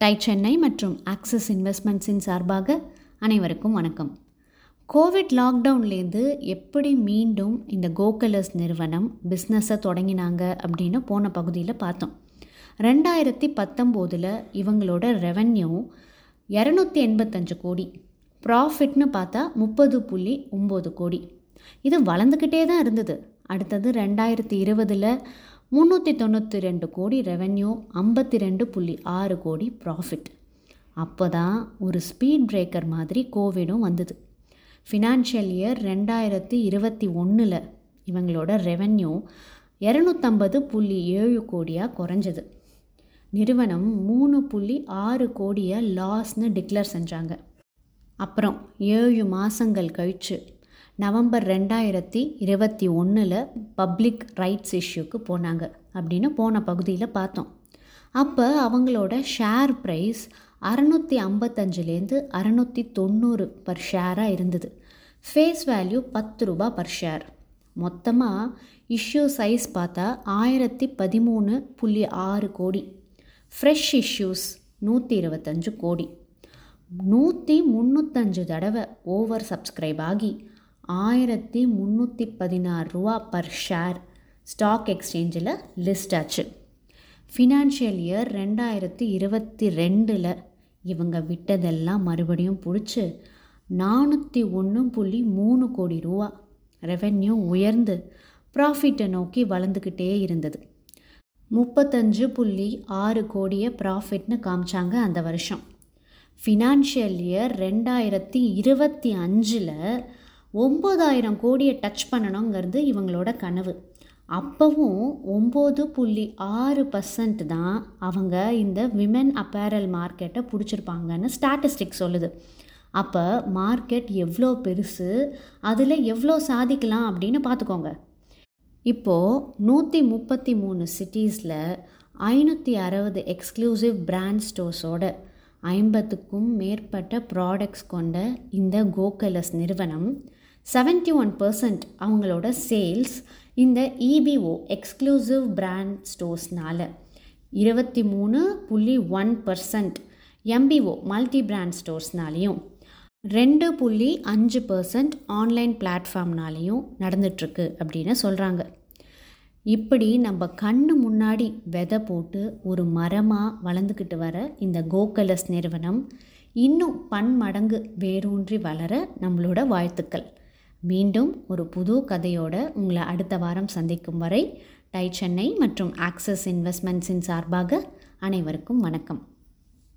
Tie Chennai மற்றும் axis இன்வெஸ்ட்மெண்ட்ஸின் சார்பாக அனைவருக்கும் வணக்கம். கோவிட் லாக்டவுன்லேருந்து எப்படி மீண்டும் இந்த கோகலர்ஸ் நிறுவனம் பிஸ்னஸை தொடங்கினாங்க அப்படின்னு போன பகுதியில் பார்த்தோம். ரெண்டாயிரத்தி பத்தொம்போதில் இவங்களோட ரெவென்யூ இரநூத்தி எண்பத்தஞ்சு கோடி ப்ராஃபிட்னு பார்த்தா முப்பது புள்ளி ஒம்பது கோடி. இது வளர்ந்துக்கிட்டே தான் இருந்தது. அடுத்தது ரெண்டாயிரத்தி இருபதில் முந்நூற்றி தொண்ணூற்றி ரெண்டு கோடி ரெவென்யூ ஐம்பத்தி ரெண்டு புள்ளி ஆறு கோடி ப்ராஃபிட் அப்போ தான் ஒரு ஸ்பீட் பிரேக்கர் மாதிரி கோவிடும் வந்தது. ஃபினான்ஷியல் இயர் ரெண்டாயிரத்தி இருபத்தி ஒன்றில் இவங்களோட ரெவென்யூ இரநூத்தம்பது புள்ளி ஏழு கோடியாக குறைஞ்சது. நிறுவனம் மூணு புள்ளி ஆறு கோடியை லாஸ்னு டிக்ளேர் செஞ்சாங்க. அப்புறம் ஏழு மாதங்கள் கழித்து நவம்பர் ரெண்டாயிரத்தி இருபத்தி ஒன்றில் பப்ளிக் ரைட்ஸ் இஷ்யூக்கு போனாங்க அப்படின்னு போன பகுதியில் பார்த்தோம். அப்போ அவங்களோட ஷேர் ப்ரைஸ் அறநூற்றி ஐம்பத்தஞ்சுலேருந்து அறநூற்றி தொண்ணூறு பர் ஷேராக இருந்தது. ஃபேஸ் வேல்யூ பத்து ரூபா பர் ஷேர் மொத்தமாக இஷ்யூ சைஸ் பார்த்தா ஆயிரத்தி பதிமூணு புள்ளி ஆறு கோடி. ஃப்ரெஷ் இஷ்யூஸ் நூற்றி இருபத்தஞ்சு கோடி. நூற்றி முந்நூற்றஞ்சு தடவை ஓவர் சப்ஸ்கிரைப் ஆகி ஆயிரத்தி முந்நூற்றி பதினாறு ரூபா பர் ஷேர் ஸ்டாக் எக்ஸ்சேஞ்சில் லிஸ்ட் ஆச்சு. ஃபினான்ஷியல் இயர் ரெண்டாயிரத்தி இருபத்தி ரெண்டில் இவங்க விட்டதெல்லாம் மறுபடியும் பிடிச்சி நானூற்றி ஒன்று புள்ளி மூணு கோடி ரூபா ரெவென்யூ உயர்ந்து ப்ராஃபிட்டை நோக்கி வளர்ந்துக்கிட்டே இருந்தது. முப்பத்தஞ்சு புள்ளி ஆறு கோடியை ப்ராஃபிட்னு காமிச்சாங்க அந்த வருஷம். ஃபினான்ஷியல் இயர் ரெண்டாயிரத்தி இருபத்தி அஞ்சில் ஒம்பதாயிரம் கோடியை டச் பண்ணணுங்கிறது இவங்களோட கனவு. அப்போவும் ஒம்பது புள்ளி ஆறு பர்சன்ட் தான் அவங்க இந்த விமென் அப்பேரல் மார்க்கெட்டை பிடிச்சிருப்பாங்கன்னு ஸ்டாட்டிஸ்டிக் சொல்லுது. அப்போ மார்க்கெட் எவ்வளோ பெருசு அதில் எவ்வளோ சாதிக்கலாம் அப்படின்னு பார்த்துக்கோங்க இப்போது நூற்றி முப்பத்தி மூணு சிட்டிஸில் ஐநூற்றி அறுபது எக்ஸ்க்ளூசிவ் பிராண்ட் ஸ்டோர்ஸோட ஐம்பத்துக்கும் மேற்பட்ட ப்ராடக்ட்ஸ் கொண்ட இந்த கோகலஸ் நிறுவனம் செவன்ட்டி ஒன் பர்சன்ட் அவங்களோட சேல்ஸ் இந்த இபிஓ எக்ஸ்க்ளூசிவ் பிராண்ட் ஸ்டோர்ஸ்னால் இருபத்தி மூணு புள்ளி one percent MBO multi brand ஸ்டோர்ஸ்னாலேயும் ரெண்டு புள்ளி அஞ்சு பர்சன்ட் ஆன்லைன் பிளாட்ஃபார்ம்னாலேயும் நடந்துட்டுருக்கு அப்படின்னு சொல்கிறாங்க இப்படி நம்ம கண்ணு முன்னாடி விதை போட்டு ஒரு மரமாக வளர்ந்துக்கிட்டு வர இந்த கோகலஸ் நிறுவனம் இன்னும் பன்மடங்கு வேரூன்றி வளர நம்மளோட வாழ்த்துக்கள். மீண்டும் ஒரு புது கதையோடு உங்களை அடுத்த வாரம் சந்திக்கும் வரை டை சென்னை மற்றும் ஆக்சஸ் இன்வெஸ்ட்மெண்ட்ஸின் சார்பாக அனைவருக்கும் வணக்கம்.